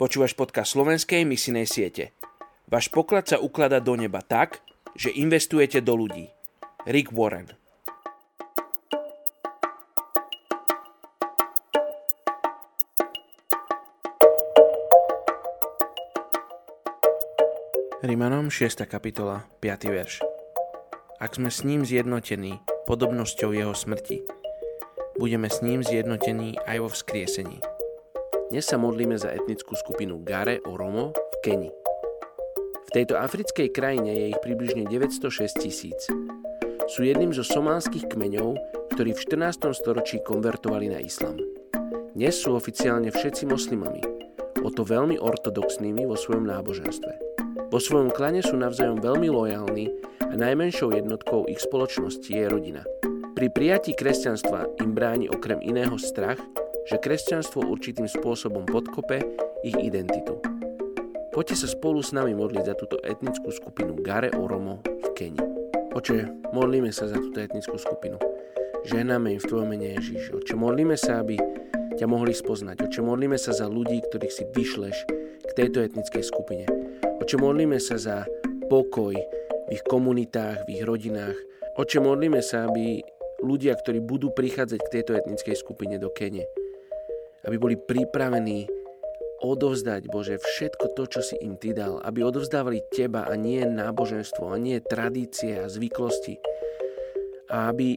Počúvaš podcast slovenskej misinej siete. Váš poklad sa ukladá do neba tak, že investujete do ľudí. Rick Warren Rimanom 6. kapitola, 5. verš. Ak sme s ním zjednotení podobnosťou jeho smrti, budeme s ním zjednotení aj vo vzkriesení. Dnes sa modlíme za etnickú skupinu Gare Oromo v Keni. V tejto africkej krajine je ich približne 906 tisíc. Sú jedným zo somálskych kmeňov, ktorí v 14. storočí konvertovali na islam. Dnes sú oficiálne všetci moslimami, o to veľmi ortodoxnými vo svojom náboženstve. Vo svojom klane sú navzájom veľmi lojálni a najmenšou jednotkou ich spoločnosti je rodina. Pri prijatí kresťanstva im bráni okrem iného strach, že kresťanstvo určitým spôsobom podkope ich identitu. Poďte sa spolu s nami modliť za túto etnickú skupinu Gare Oromo v Keni. Oče, modlíme sa za túto etnickú skupinu. Ženáme im v Tvojom mene Ježiš. Oče, modlíme sa, aby ťa mohli spoznať. Oče, modlíme sa za ľudí, ktorých si vyšleš k tejto etnickej skupine. Oče, modlíme sa za pokoj v ich komunitách, v ich rodinách. Oče, modlíme sa, aby ľudia, ktorí budú prichádzať k tejto etnickej skupine do Kene, aby boli pripravení odovzdať, Bože, všetko to, čo si im Ty dal. Aby odovzdávali Teba a nie náboženstvo, a nie tradície a zvyklosti. A aby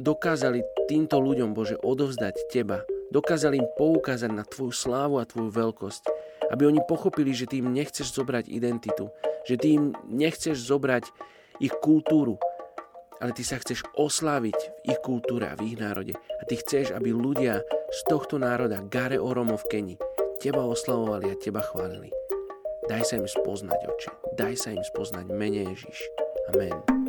dokázali týmto ľuďom, Bože, odovzdať Teba. Dokázali im poukázať na Tvoju slávu a Tvoju veľkosť aby oni pochopili, že ty im nechceš zobrať identitu, že ty im nechceš zobrať ich kultúru, ale ty sa chceš osláviť v ich kultúre a v ich národe. A ty chceš, aby ľudia z tohto národa, Gare Oromo v Keni, teba oslavovali a teba chválili. Daj sa im spoznať, oče. Daj sa im spoznať mene Ježiš. Amen.